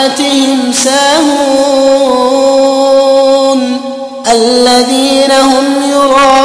صلاتهم ساهون الذين هم يراءون